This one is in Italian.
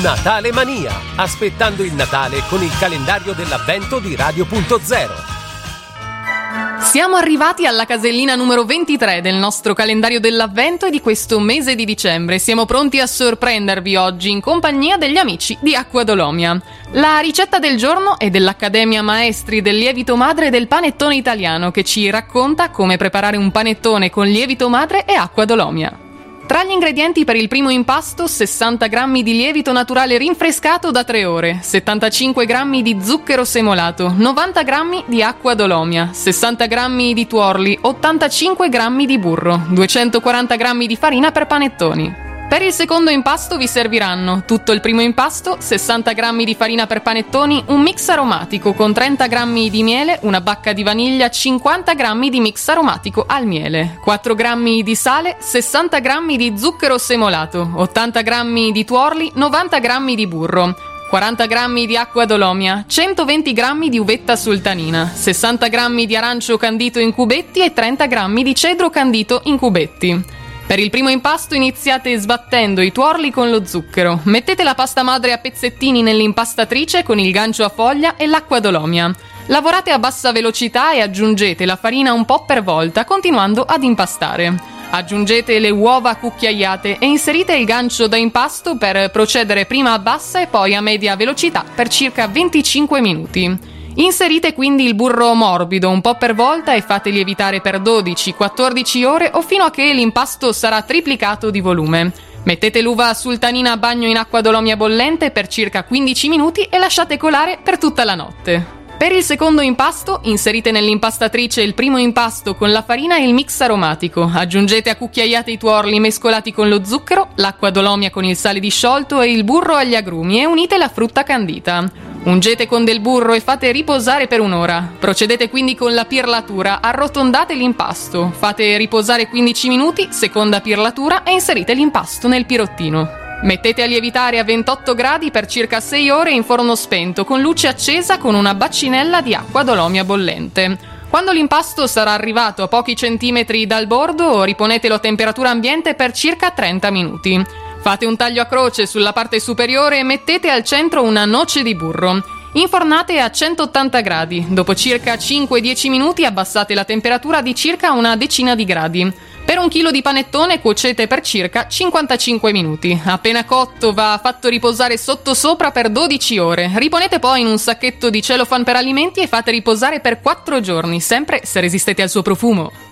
Natale Mania, aspettando il Natale con il calendario dell'avvento di Radio.0. Siamo arrivati alla casellina numero 23 del nostro calendario dell'avvento e di questo mese di dicembre. Siamo pronti a sorprendervi oggi in compagnia degli amici di Acqua Dolomia. La ricetta del giorno è dell'Accademia Maestri del lievito madre del panettone italiano che ci racconta come preparare un panettone con lievito madre e acqua dolomia. Tra gli ingredienti per il primo impasto 60 g di lievito naturale rinfrescato da 3 ore, 75 g di zucchero semolato, 90 g di acqua dolomia, 60 g di tuorli, 85 g di burro, 240 g di farina per panettoni. Per il secondo impasto vi serviranno tutto il primo impasto, 60 g di farina per panettoni, un mix aromatico con 30 g di miele, una bacca di vaniglia, 50 g di mix aromatico al miele, 4 g di sale, 60 g di zucchero semolato, 80 g di tuorli, 90 g di burro. 40 g di acqua dolomia, 120 g di uvetta sultanina, 60 g di arancio candito in cubetti e 30 g di cedro candito in cubetti. Per il primo impasto iniziate sbattendo i tuorli con lo zucchero. Mettete la pasta madre a pezzettini nell'impastatrice con il gancio a foglia e l'acqua dolomia. Lavorate a bassa velocità e aggiungete la farina un po' per volta, continuando ad impastare. Aggiungete le uova cucchiaiate e inserite il gancio da impasto per procedere prima a bassa e poi a media velocità per circa 25 minuti. Inserite quindi il burro morbido un po' per volta e fate lievitare per 12-14 ore o fino a che l'impasto sarà triplicato di volume. Mettete l'uva sultanina a bagno in acqua dolomia bollente per circa 15 minuti e lasciate colare per tutta la notte. Per il secondo impasto, inserite nell'impastatrice il primo impasto con la farina e il mix aromatico. Aggiungete a cucchiaiate i tuorli mescolati con lo zucchero, l'acqua dolomia con il sale disciolto e il burro agli agrumi e unite la frutta candita. Ungete con del burro e fate riposare per un'ora. Procedete quindi con la pirlatura, arrotondate l'impasto, fate riposare 15 minuti, seconda pirlatura e inserite l'impasto nel pirottino. Mettete a lievitare a 28 gradi per circa 6 ore in forno spento con luce accesa con una bacinella di acqua dolomia bollente. Quando l'impasto sarà arrivato a pochi centimetri dal bordo, riponetelo a temperatura ambiente per circa 30 minuti. Fate un taglio a croce sulla parte superiore e mettete al centro una noce di burro. Infornate a 180 gradi. Dopo circa 5-10 minuti abbassate la temperatura di circa una decina di gradi. Per un chilo di panettone cuocete per circa 55 minuti. Appena cotto va fatto riposare sottosopra per 12 ore. Riponete poi in un sacchetto di cellophane per alimenti e fate riposare per 4 giorni, sempre se resistete al suo profumo.